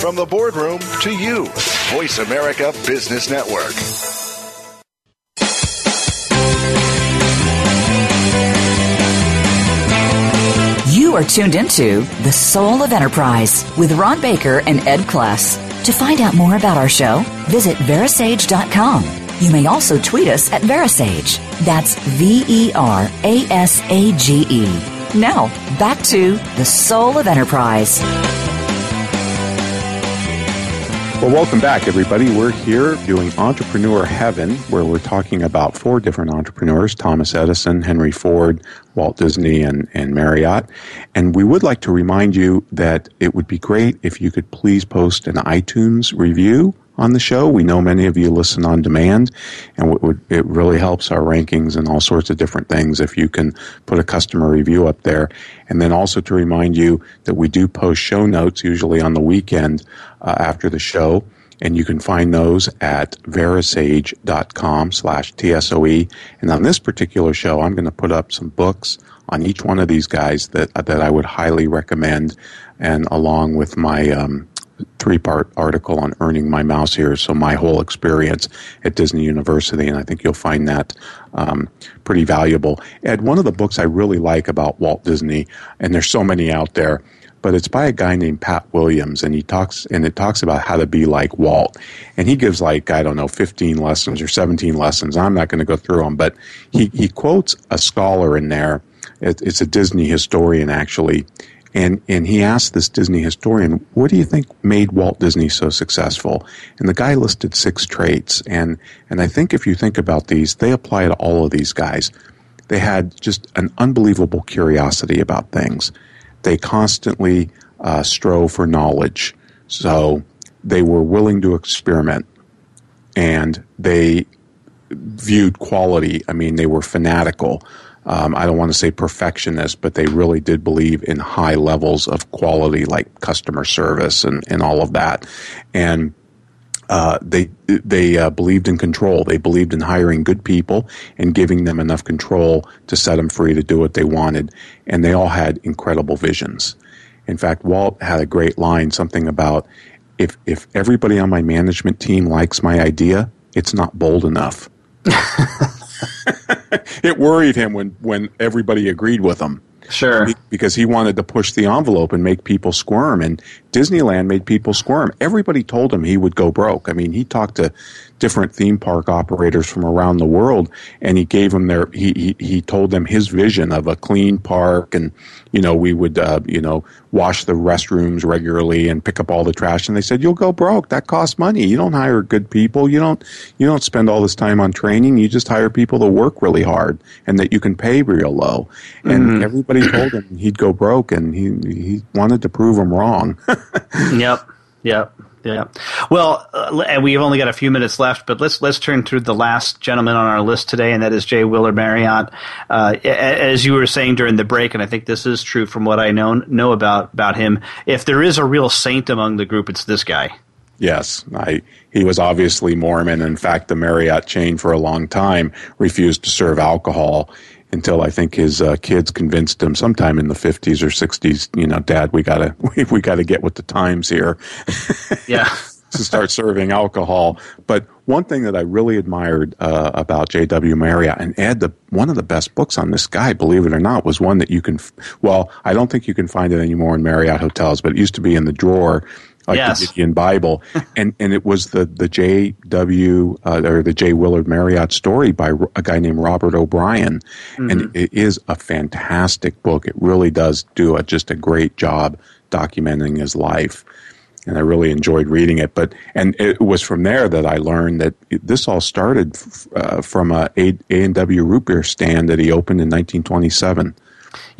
From the boardroom to you, Voice America Business Network. You are tuned into The Soul of Enterprise with Ron Baker and Ed Kless. To find out more about our show, visit verasage.com. You may also tweet us at Verasage. That's V E R A S A G E. Now, back to The Soul of Enterprise. Well, welcome back, everybody. We're here doing Entrepreneur Heaven, where we're talking about four different entrepreneurs Thomas Edison, Henry Ford, Walt Disney, and, and Marriott. And we would like to remind you that it would be great if you could please post an iTunes review on the show. We know many of you listen on demand, and it, really helps our rankings and all sorts of different things if you can put a customer review up there. And then also to remind you that we do post show notes usually on the weekend uh, after the show. And you can find those at verasage.com slash TSOE. And on this particular show, I'm going to put up some books on each one of these guys that, that I would highly recommend. And along with my, um, three part article on earning my mouse here. So my whole experience at Disney University, and I think you'll find that um, pretty valuable. Ed, one of the books I really like about Walt Disney, and there's so many out there, but it's by a guy named Pat Williams, and he talks and it talks about how to be like Walt, and he gives like I don't know 15 lessons or 17 lessons. I'm not going to go through them, but he he quotes a scholar in there. It, it's a Disney historian actually, and, and he asked this Disney historian, what do you think made Walt Disney so successful? And the guy listed six traits. And, and I think if you think about these, they apply to all of these guys. They had just an unbelievable curiosity about things. They constantly uh, strove for knowledge. So they were willing to experiment. And they viewed quality. I mean, they were fanatical um, I don't want to say perfectionist, but they really did believe in high levels of quality, like customer service and, and all of that. And uh, they they uh, believed in control. They believed in hiring good people and giving them enough control to set them free to do what they wanted. And they all had incredible visions. In fact, Walt had a great line, something about if if everybody on my management team likes my idea, it's not bold enough. [laughs] [laughs] it worried him when, when everybody agreed with him. Sure. Because he wanted to push the envelope and make people squirm. And Disneyland made people squirm. Everybody told him he would go broke. I mean, he talked to different theme park operators from around the world, and he gave them their he he, he told them his vision of a clean park, and you know we would uh, you know wash the restrooms regularly and pick up all the trash. And they said you'll go broke. That costs money. You don't hire good people. You don't you don't spend all this time on training. You just hire people to work really hard and that you can pay real low. And mm-hmm. everybody told him he'd go broke, and he he wanted to prove them wrong. [laughs] yep. Yep. Yeah. Well, uh, we've only got a few minutes left, but let's let's turn to the last gentleman on our list today, and that is J. Willard Marriott. Uh, as you were saying during the break, and I think this is true from what I know know about about him. If there is a real saint among the group, it's this guy. Yes, I, he was obviously Mormon. In fact, the Marriott chain for a long time refused to serve alcohol until I think his uh, kids convinced him sometime in the 50s or 60s, you know, dad, we gotta, [laughs] we, we gotta get with the times here. [laughs] Yeah. [laughs] to start serving alcohol. But one thing that I really admired uh, about J.W. Marriott, and Ed, the, one of the best books on this guy, believe it or not, was one that you can, well, I don't think you can find it anymore in Marriott hotels, but it used to be in the drawer like yes. the Gideon Bible, [laughs] and and it was the the J W uh, or the J Willard Marriott story by a guy named Robert O'Brien, mm-hmm. and it is a fantastic book. It really does do a, just a great job documenting his life, and I really enjoyed reading it. But and it was from there that I learned that this all started uh, from a A and W root beer stand that he opened in 1927.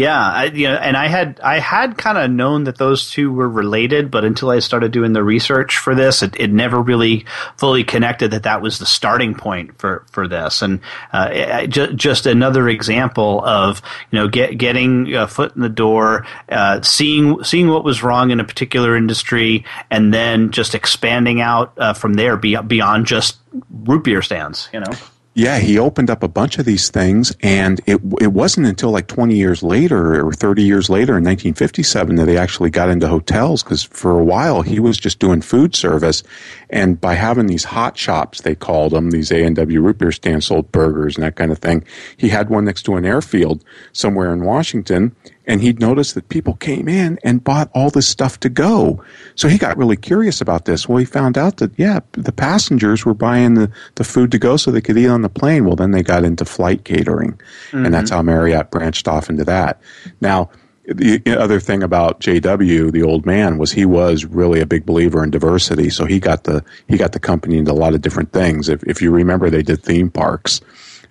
Yeah, I, you know, and I had I had kind of known that those two were related, but until I started doing the research for this, it, it never really fully connected that that was the starting point for for this. And uh, just just another example of you know get, getting a foot in the door, uh, seeing seeing what was wrong in a particular industry, and then just expanding out uh, from there beyond, beyond just root beer stands. You know. Yeah, he opened up a bunch of these things, and it it wasn't until like 20 years later or 30 years later in 1957 that he actually got into hotels because for a while he was just doing food service, and by having these Hot Shoppes, they called them these A and W root beer stands, sold burgers and that kind of thing. He had one next to an airfield somewhere in Washington, and he'd noticed that people came in and bought all this stuff to go. So he got really curious about this. Well, he found out that, yeah, the passengers were buying the, the food to go so they could eat on the plane. Well, then they got into flight catering, mm-hmm. and that's how Marriott branched off into that. Now, the other thing about JW, the old man, was he was really a big believer in diversity. So he got the he got the company into a lot of different things. If if you remember, they did theme parks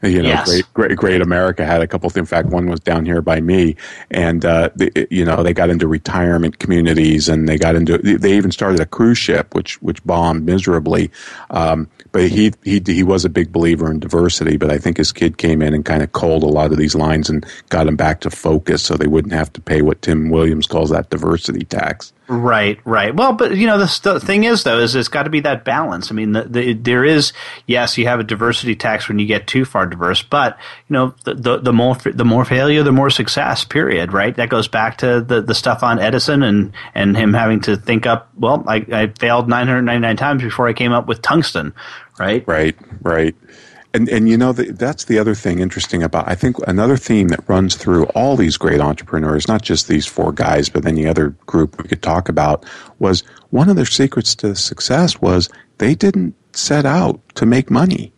you know, yes. great, great, great America had a couple. In fact, one was down here by me, and uh, they, you know, they got into retirement communities, and they got into. They even started a cruise ship, which which bombed miserably. Um, but he he he was a big believer in diversity. But I think his kid came in and kind of culled a lot of these lines and got them back to focus, so they wouldn't have to pay what Tim Williams calls that diversity tax. Right, right. Well, but you know, the, the thing is, though, is it's got to be that balance. I mean, the, the, there is yes, you have a diversity tax when you get too far diverse, but you know, the, the, more the more failure, the more success. Period. Right. That goes back to the, the stuff on Edison and and him having to think up. Well, I, I failed 999 times before I came up with tungsten. Right. Right. Right. And and you know the, that's the other thing interesting about I think another theme that runs through all these great entrepreneurs, not just these four guys, but any other group we could talk about, was one of their secrets to success was they didn't set out to make money.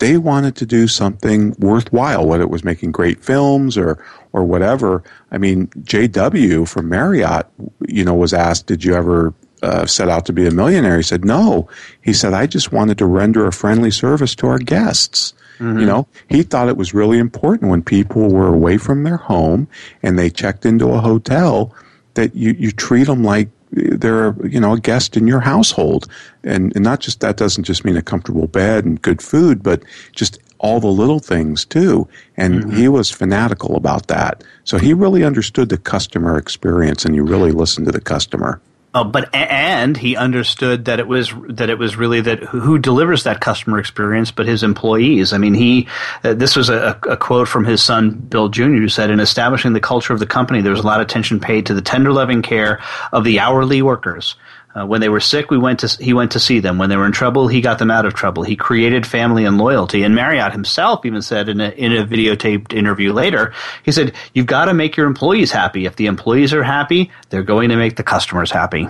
They wanted to do something worthwhile, whether it was making great films or or whatever. I mean, J.W. from Marriott, you know, was asked, "Did you ever uh, set out to be a millionaire. He said, no. He said, I just wanted to render a friendly service to our guests. Mm-hmm. You know, he thought it was really important when people were away from their home and they checked into a hotel that you, you treat them like they're, you know, a guest in your household. And, and not just that doesn't just mean a comfortable bed and good food, but just all the little things too. And mm-hmm. he was fanatical about that. So he really understood the customer experience and he really listened to the customer. Uh, but and he understood that it was that it was really that who delivers that customer experience, but his employees. I mean, he uh, this was a, a, quote from his son Bill Jr. who said, "In establishing the culture of the company, there was a lot of attention paid to the tender loving care of the hourly workers." Uh, when they were sick, we went to he went to see them. When they were in trouble, he got them out of trouble. He created family and loyalty. And Marriott himself even said in a in a videotaped interview later, he said, "You've got to make your employees happy. If the employees are happy, they're going to make the customers happy."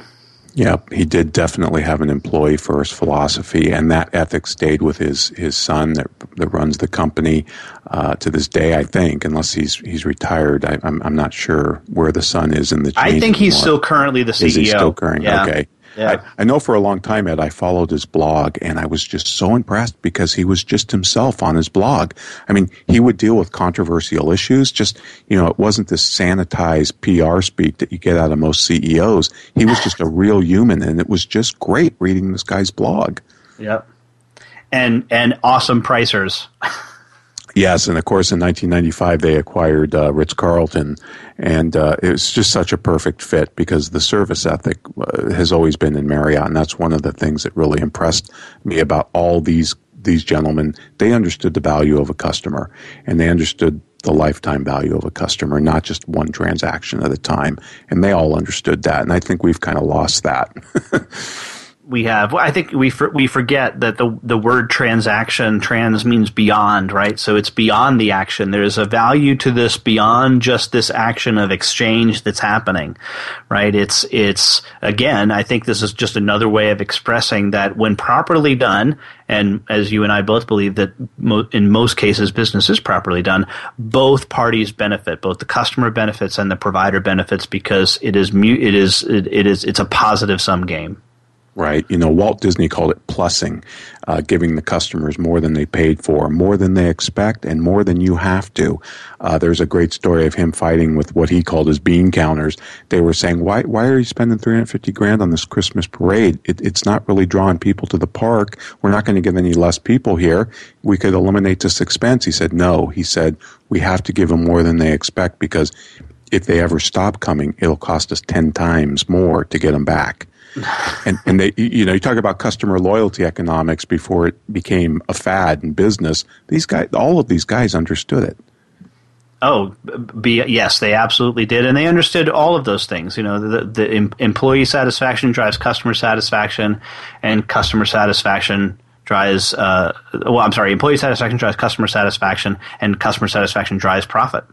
Yeah, he did definitely have an employee first philosophy, and that ethic stayed with his his son that that runs the company uh, to this day. I think, unless he's he's retired, I, am I'm, I'm not sure where the son is in the. I think he's still currently the CEO. Is he still current? Yeah. Okay. Yeah. I, I, know for a long time, Ed, I followed his blog and I was just so impressed because he was just himself on his blog. I mean, he would deal with controversial issues. Just, you know, it wasn't this sanitized PR speak that you get out of most CEOs. He was just a real human and it was just great reading this guy's blog. Yep. And, and awesome pricers. [laughs] Yes, and of course, in 1995 they acquired uh, Ritz Carlton, and uh, it was just such a perfect fit because the service ethic uh, has always been in Marriott, and that's one of the things that really impressed me about all these these gentlemen. They understood the value of a customer, and they understood the lifetime value of a customer, not just one transaction at a time. And they all understood that, and I think we've kind of lost that. [laughs] we have. I think we for, we forget that the the word transaction trans means beyond, right? So it's beyond the action. There's a value to this beyond just this action of exchange that's happening, right? It's it's again. I think this is just another way of expressing that when properly done, and as you and I both believe that mo- in most cases business is properly done, both parties benefit. Both the customer benefits and the provider benefits because it is mu- it is it, it is it's a positive sum game right? You know, Walt Disney called it plussing, uh, giving the customers more than they paid for, more than they expect, and more than you have to. Uh, there's a great story of him fighting with what he called his bean counters. They were saying, "Why, why are you spending 350 grand on this Christmas parade? It, it's not really drawing people to the park. We're not going to get any less people here. We could eliminate this expense." He said, "No." He said, "We have to give them more than they expect because." If they ever stop coming, it'll cost us 10 times more to get them back and and they you know you talk about customer loyalty economics before it became a fad in business. These guys, all of these guys, understood it. Oh, be, yes, they absolutely did, and they understood all of those things. You know, the, the employee satisfaction drives customer satisfaction, and customer satisfaction drives. Uh, well, I'm sorry, employee satisfaction drives customer satisfaction, and customer satisfaction drives profit.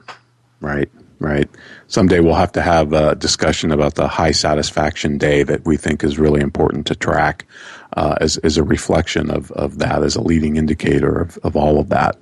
Right right? Someday we'll have to have a discussion about the high satisfaction day that we think is really important to track uh, as, as a reflection of, of that, as a leading indicator of, of all of that.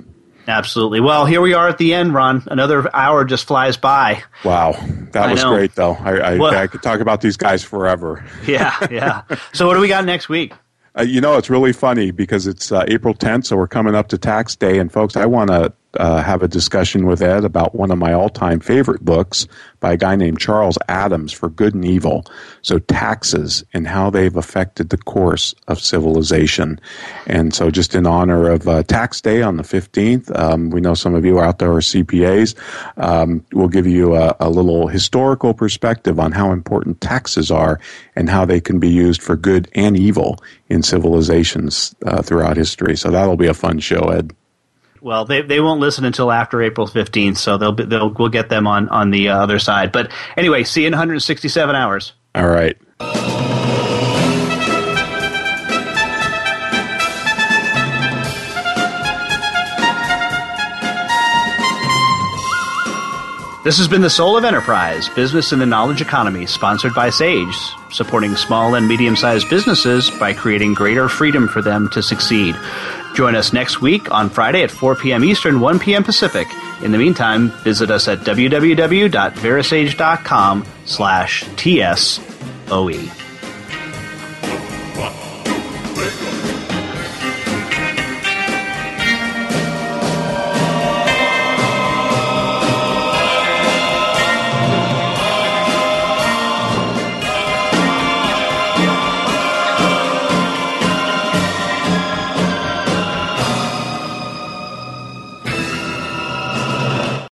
Absolutely. Well, here we are at the end, Ron. Another hour just flies by. Wow. That I was know. great, though. I, I, well, I could talk about these guys forever. [laughs] yeah, yeah. So, what do we got next week? Uh, you know, it's really funny because it's uh, April 10th, so we're coming up to tax day. And, folks, I want to uh, have a discussion with Ed about one of my all time favorite books by a guy named Charles Adams for Good and Evil. So, taxes and how they've affected the course of civilization. And so, just in honor of uh, Tax Day on the 15th, um, we know some of you out there are CPAs. Um, we'll give you a, a little historical perspective on how important taxes are and how they can be used for good and evil in civilizations uh, throughout history. So, that'll be a fun show, Ed. Well, they, they won't listen until after April 15th, so they'll be, they'll we'll get them on on the uh, other side. But anyway, see you in 167 hours. All right. This has been the Soul of Enterprise, Business in the Knowledge Economy, sponsored by Sage, supporting small and medium sized businesses by creating greater freedom for them to succeed. Join us next week on Friday at 4 p.m. Eastern, 1 p.m. Pacific. In the meantime, visit us at www.verasage.com slash TSOE.